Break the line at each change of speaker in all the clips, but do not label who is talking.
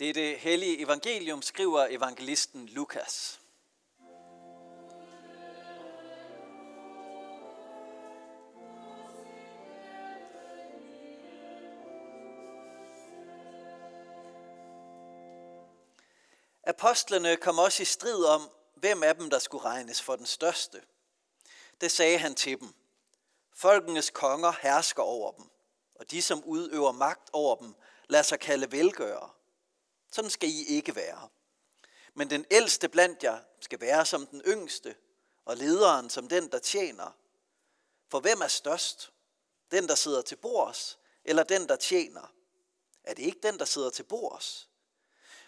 Det er det hellige evangelium, skriver evangelisten Lukas. Apostlene kom også i strid om, hvem af dem, der skulle regnes for den største. Det sagde han til dem. Folkenes konger hersker over dem, og de, som udøver magt over dem, lader sig kalde velgørere. Sådan skal I ikke være. Men den ældste blandt jer skal være som den yngste, og lederen som den, der tjener. For hvem er størst? Den, der sidder til bords, eller den, der tjener? Er det ikke den, der sidder til bords?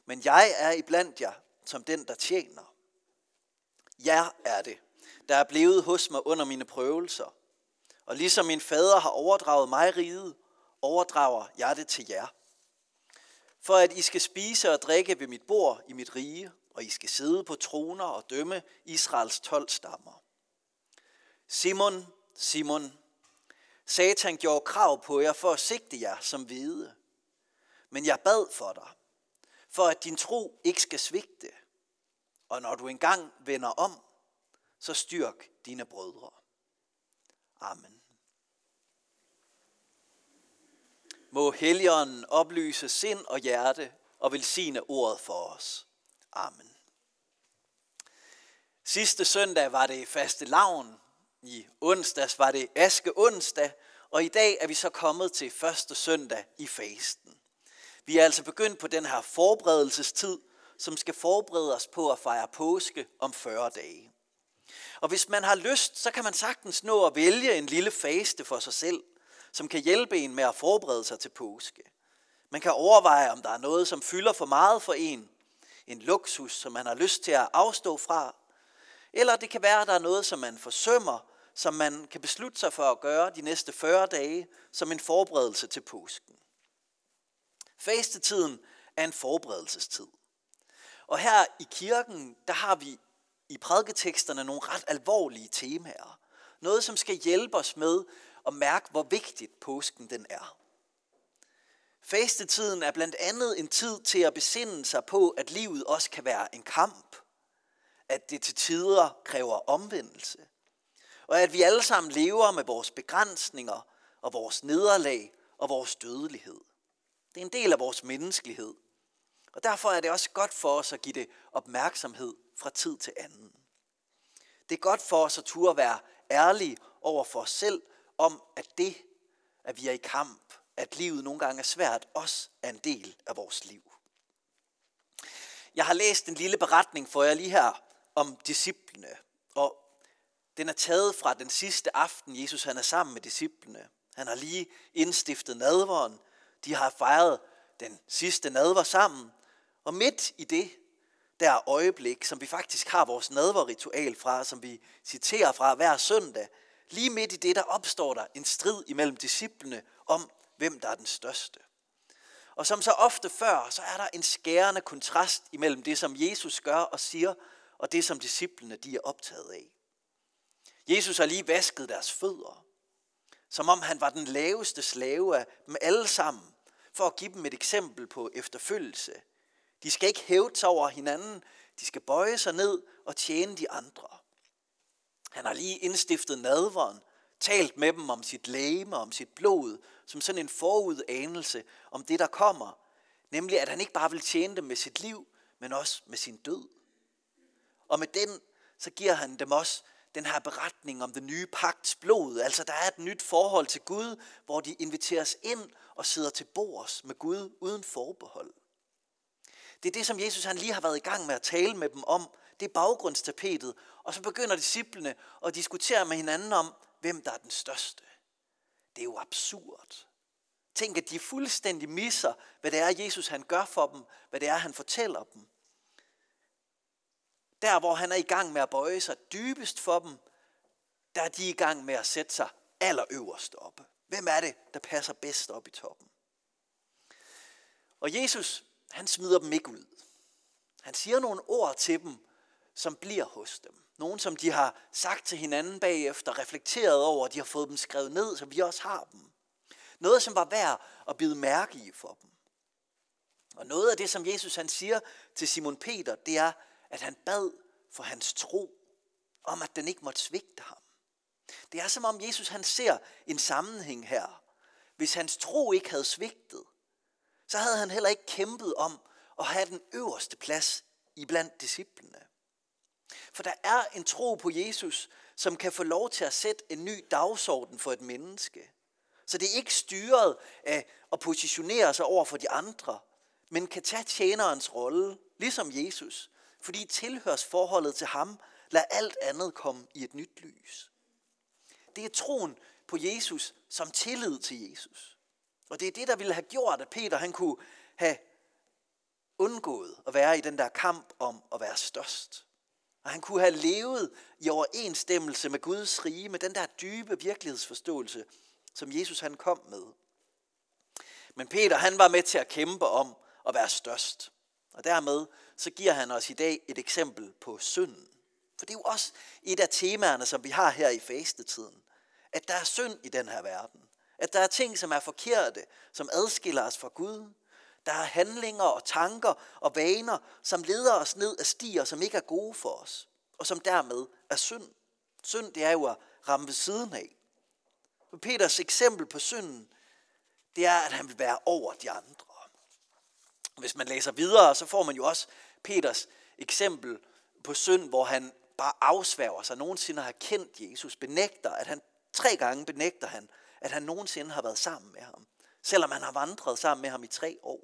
Men jeg er iblandt jer som den, der tjener. Jeg er det, der er blevet hos mig under mine prøvelser. Og ligesom min fader har overdraget mig riget, overdrager jeg det til jer for at I skal spise og drikke ved mit bord i mit rige, og I skal sidde på troner og dømme Israels tolv stammer. Simon, Simon, Satan gjorde krav på jer for at sigte jer som hvide. Men jeg bad for dig, for at din tro ikke skal svigte. Og når du engang vender om, så styrk dine brødre. Amen. Må Helligånden oplyse sind og hjerte og velsigne ordet for os. Amen. Sidste søndag var det faste lavn. I onsdags var det aske onsdag. Og i dag er vi så kommet til første søndag i fasten. Vi er altså begyndt på den her forberedelsestid, som skal forberede os på at fejre påske om 40 dage. Og hvis man har lyst, så kan man sagtens nå at vælge en lille faste for sig selv som kan hjælpe en med at forberede sig til påske. Man kan overveje, om der er noget, som fylder for meget for en. En luksus, som man har lyst til at afstå fra. Eller det kan være, at der er noget, som man forsømmer, som man kan beslutte sig for at gøre de næste 40 dage som en forberedelse til påsken. Fastetiden er en forberedelsestid. Og her i kirken, der har vi i prædiketeksterne nogle ret alvorlige temaer. Noget, som skal hjælpe os med og mærke, hvor vigtigt påsken den er. Fastetiden er blandt andet en tid til at besinde sig på, at livet også kan være en kamp. At det til tider kræver omvendelse. Og at vi alle sammen lever med vores begrænsninger og vores nederlag og vores dødelighed. Det er en del af vores menneskelighed. Og derfor er det også godt for os at give det opmærksomhed fra tid til anden. Det er godt for os at turde være ærlige over for os selv om, at det, at vi er i kamp, at livet nogle gange er svært, også er en del af vores liv. Jeg har læst en lille beretning for jer lige her om disciplene, og den er taget fra den sidste aften, Jesus han er sammen med disciplene. Han har lige indstiftet nadveren. De har fejret den sidste nadver sammen. Og midt i det, der øjeblik, som vi faktisk har vores nadverritual fra, som vi citerer fra hver søndag, Lige midt i det, der opstår der en strid imellem disciplene om, hvem der er den største. Og som så ofte før, så er der en skærende kontrast imellem det, som Jesus gør og siger, og det, som disciplene de er optaget af. Jesus har lige vasket deres fødder, som om han var den laveste slave af dem alle sammen, for at give dem et eksempel på efterfølgelse. De skal ikke hæve sig over hinanden, de skal bøje sig ned og tjene de andre. Han har lige indstiftet nadveren, talt med dem om sit læme om sit blod, som sådan en forudanelse om det, der kommer. Nemlig, at han ikke bare vil tjene dem med sit liv, men også med sin død. Og med den, så giver han dem også den her beretning om den nye pagts blod. Altså, der er et nyt forhold til Gud, hvor de inviteres ind og sidder til bords med Gud uden forbehold. Det er det, som Jesus han lige har været i gang med at tale med dem om. Det er baggrundstapetet. Og så begynder disciplene at diskutere med hinanden om, hvem der er den største. Det er jo absurd. Tænk, at de fuldstændig misser, hvad det er, Jesus han gør for dem, hvad det er, han fortæller dem. Der, hvor han er i gang med at bøje sig dybest for dem, der er de i gang med at sætte sig allerøverst oppe. Hvem er det, der passer bedst op i toppen? Og Jesus, han smider dem ikke ud. Han siger nogle ord til dem, som bliver hos dem. Nogle, som de har sagt til hinanden bagefter, reflekteret over, de har fået dem skrevet ned, så vi også har dem. Noget, som var værd at bide mærke i for dem. Og noget af det, som Jesus han siger til Simon Peter, det er, at han bad for hans tro, om at den ikke måtte svigte ham. Det er som om Jesus han ser en sammenhæng her. Hvis hans tro ikke havde svigtet, så havde han heller ikke kæmpet om at have den øverste plads i blandt disciplene. For der er en tro på Jesus, som kan få lov til at sætte en ny dagsorden for et menneske. Så det er ikke styret af at positionere sig over for de andre, men kan tage tjenerens rolle, ligesom Jesus, fordi tilhørsforholdet til ham lader alt andet komme i et nyt lys. Det er troen på Jesus som tillid til Jesus. Og det er det, der ville have gjort, at Peter han kunne have undgået at være i den der kamp om at være størst. Og han kunne have levet i overensstemmelse med Guds rige, med den der dybe virkelighedsforståelse, som Jesus han kom med. Men Peter han var med til at kæmpe om at være størst. Og dermed så giver han os i dag et eksempel på synden. For det er jo også et af temaerne, som vi har her i fastetiden. At der er synd i den her verden. At der er ting, som er forkerte, som adskiller os fra Gud. Der er handlinger og tanker og vaner, som leder os ned af stier, som ikke er gode for os. Og som dermed er synd. Synd, det er jo at ramme ved siden af. Peters eksempel på synden, det er, at han vil være over de andre. Hvis man læser videre, så får man jo også Peters eksempel på synd, hvor han bare afsværger sig, nogensinde har kendt Jesus, benægter, at han tre gange benægter han, at han nogensinde har været sammen med ham, selvom han har vandret sammen med ham i tre år.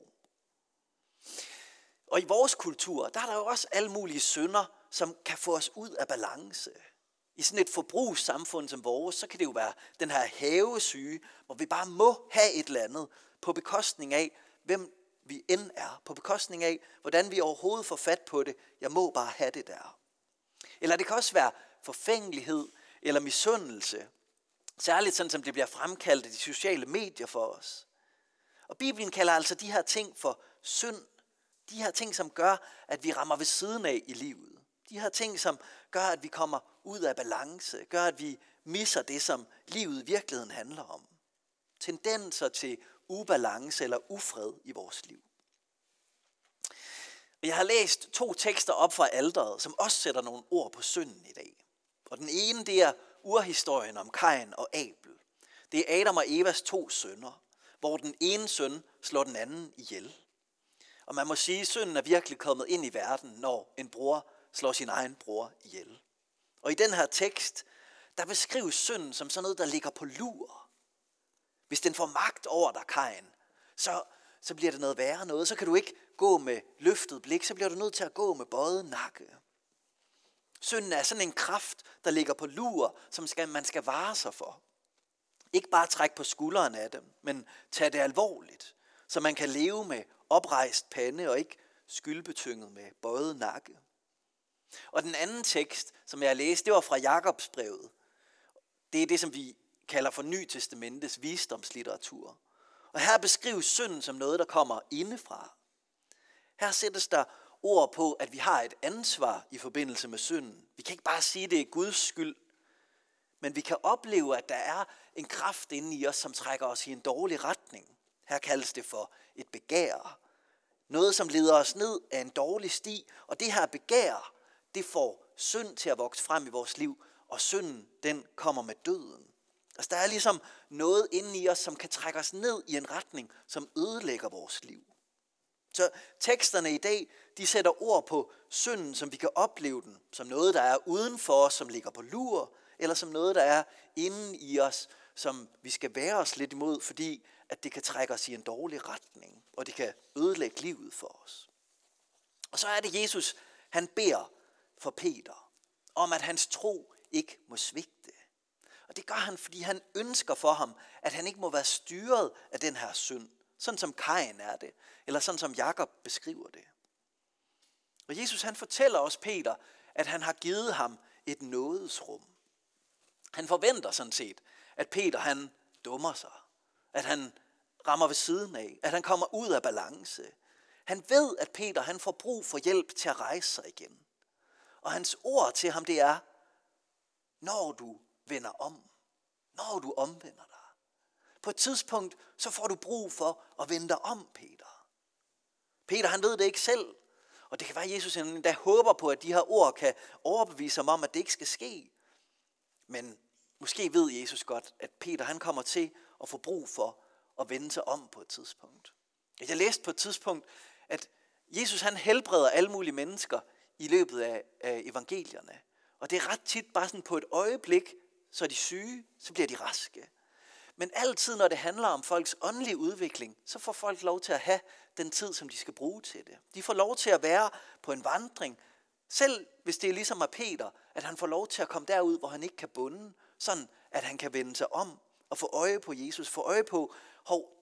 Og i vores kultur, der er der jo også alle mulige synder, som kan få os ud af balance. I sådan et forbrugssamfund som vores, så kan det jo være den her havesyge, hvor vi bare må have et eller andet på bekostning af, hvem vi end er, på bekostning af, hvordan vi overhovedet får fat på det. Jeg må bare have det der. Eller det kan også være forfængelighed eller misundelse. Særligt sådan, som det bliver fremkaldt af de sociale medier for os. Og Bibelen kalder altså de her ting for synd. De her ting, som gør, at vi rammer ved siden af i livet. De her ting, som gør, at vi kommer ud af balance. Gør, at vi misser det, som livet i virkeligheden handler om. Tendenser til ubalance eller ufred i vores liv. Jeg har læst to tekster op fra alderet, som også sætter nogle ord på synden i dag. Og den ene, det er urhistorien om Kain og Abel. Det er Adam og Evas to sønner, hvor den ene søn slår den anden ihjel. Og man må sige, at synden er virkelig kommet ind i verden, når en bror slår sin egen bror ihjel. Og i den her tekst, der beskrives synden som sådan noget, der ligger på lur. Hvis den får magt over dig, Kain, så, så bliver det noget værre noget. Så kan du ikke gå med løftet blik, så bliver du nødt til at gå med bøjet nakke. Synden er sådan en kraft, der ligger på lur, som skal, man skal vare sig for. Ikke bare trække på skulderen af dem, men tage det alvorligt, så man kan leve med oprejst pande og ikke skyldbetynget med bøjet nakke. Og den anden tekst, som jeg læste, det var fra Jakobsbrevet. Det er det, som vi kalder for Ny Testamentets visdomslitteratur. Og her beskrives synden som noget, der kommer indefra. Her sættes der ord på, at vi har et ansvar i forbindelse med synden. Vi kan ikke bare sige, at det er Guds skyld, men vi kan opleve, at der er en kraft inde i os, som trækker os i en dårlig retning. Her kaldes det for et begær. Noget, som leder os ned af en dårlig sti, og det her begær, det får synd til at vokse frem i vores liv, og synden, den kommer med døden. Altså, der er ligesom noget inde i os, som kan trække os ned i en retning, som ødelægger vores liv. Så teksterne i dag, de sætter ord på synden, som vi kan opleve den, som noget, der er uden for os, som ligger på lur, eller som noget, der er inden i os, som vi skal være os lidt imod, fordi at det kan trække os i en dårlig retning, og det kan ødelægge livet for os. Og så er det Jesus, han beder for Peter, om at hans tro ikke må svigte. Og det gør han, fordi han ønsker for ham, at han ikke må være styret af den her synd. Sådan som Kain er det, eller sådan som Jakob beskriver det. Og Jesus han fortæller os Peter, at han har givet ham et nådesrum. Han forventer sådan set, at Peter han dummer sig. At han rammer ved siden af. At han kommer ud af balance. Han ved, at Peter han får brug for hjælp til at rejse sig igen. Og hans ord til ham det er, når du vender om. Når du omvender dig. På et tidspunkt, så får du brug for at vende dig om, Peter. Peter han ved det ikke selv. Og det kan være, at Jesus endda håber på, at de her ord kan overbevise ham om, at det ikke skal ske. Men måske ved Jesus godt, at Peter han kommer til at få brug for at vende sig om på et tidspunkt. Jeg læste på et tidspunkt, at Jesus han helbreder alle mulige mennesker i løbet af, af evangelierne. Og det er ret tit bare sådan på et øjeblik, så er de syge, så bliver de raske. Men altid, når det handler om folks åndelige udvikling, så får folk lov til at have den tid, som de skal bruge til det. De får lov til at være på en vandring, selv hvis det er ligesom af Peter, at han får lov til at komme derud, hvor han ikke kan bunde, sådan at han kan vende sig om og få øje på Jesus, få øje på, hov,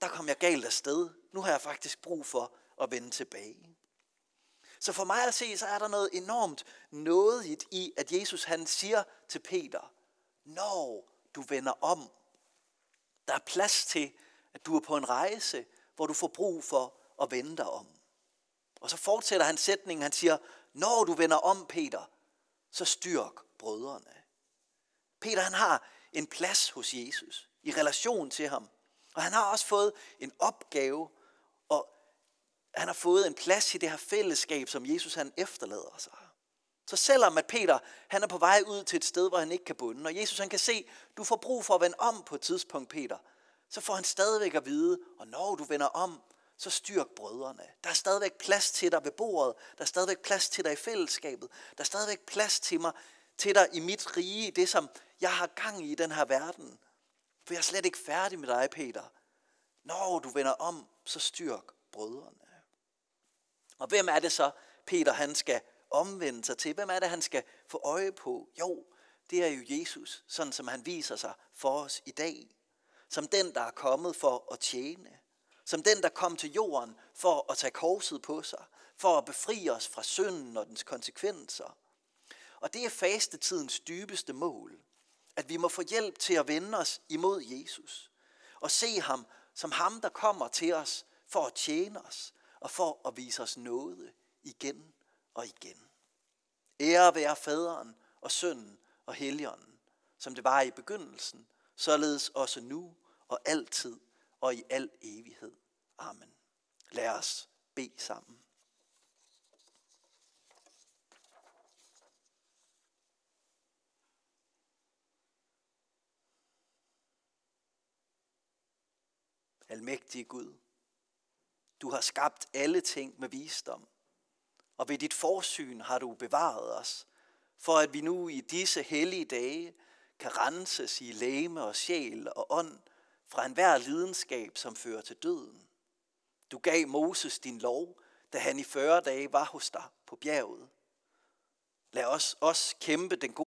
der kom jeg galt afsted. Nu har jeg faktisk brug for at vende tilbage. Så for mig at se, så er der noget enormt nådigt i, at Jesus han siger til Peter, når du vender om, der er plads til, at du er på en rejse, hvor du får brug for at vende dig om. Og så fortsætter han sætningen, han siger, når du vender om, Peter, så styrk brødrene. Peter han har en plads hos Jesus i relation til ham. Og han har også fået en opgave, og han har fået en plads i det her fællesskab, som Jesus han efterlader sig. Så selvom at Peter han er på vej ud til et sted, hvor han ikke kan bunde, og Jesus han kan se, du får brug for at vende om på et tidspunkt, Peter, så får han stadigvæk at vide, og når du vender om, så styrk brødrene. Der er stadigvæk plads til dig ved bordet. Der er stadigvæk plads til dig i fællesskabet. Der er stadigvæk plads til mig, til dig i mit rige, det som jeg har gang i i den her verden. For jeg er slet ikke færdig med dig, Peter. Når du vender om, så styrk brødrene. Og hvem er det så, Peter han skal omvende sig til? Hvem er det, han skal få øje på? Jo, det er jo Jesus, sådan som han viser sig for os i dag. Som den, der er kommet for at tjene. Som den, der kom til jorden for at tage korset på sig. For at befri os fra synden og dens konsekvenser. Og det er fastetidens dybeste mål. At vi må få hjælp til at vende os imod Jesus. Og se ham som ham, der kommer til os for at tjene os. Og for at vise os noget igen og igen. Ære være faderen og sønnen og helligånden, som det var i begyndelsen, således også nu og altid og i al evighed. Amen. Lad os bede sammen. Almægtige Gud, du har skabt alle ting med visdom, og ved dit forsyn har du bevaret os, for at vi nu i disse hellige dage kan renses i læme og sjæl og ånd fra enhver lidenskab, som fører til døden. Du gav Moses din lov, da han i 40 dage var hos dig på bjerget. Lad os også kæmpe den gode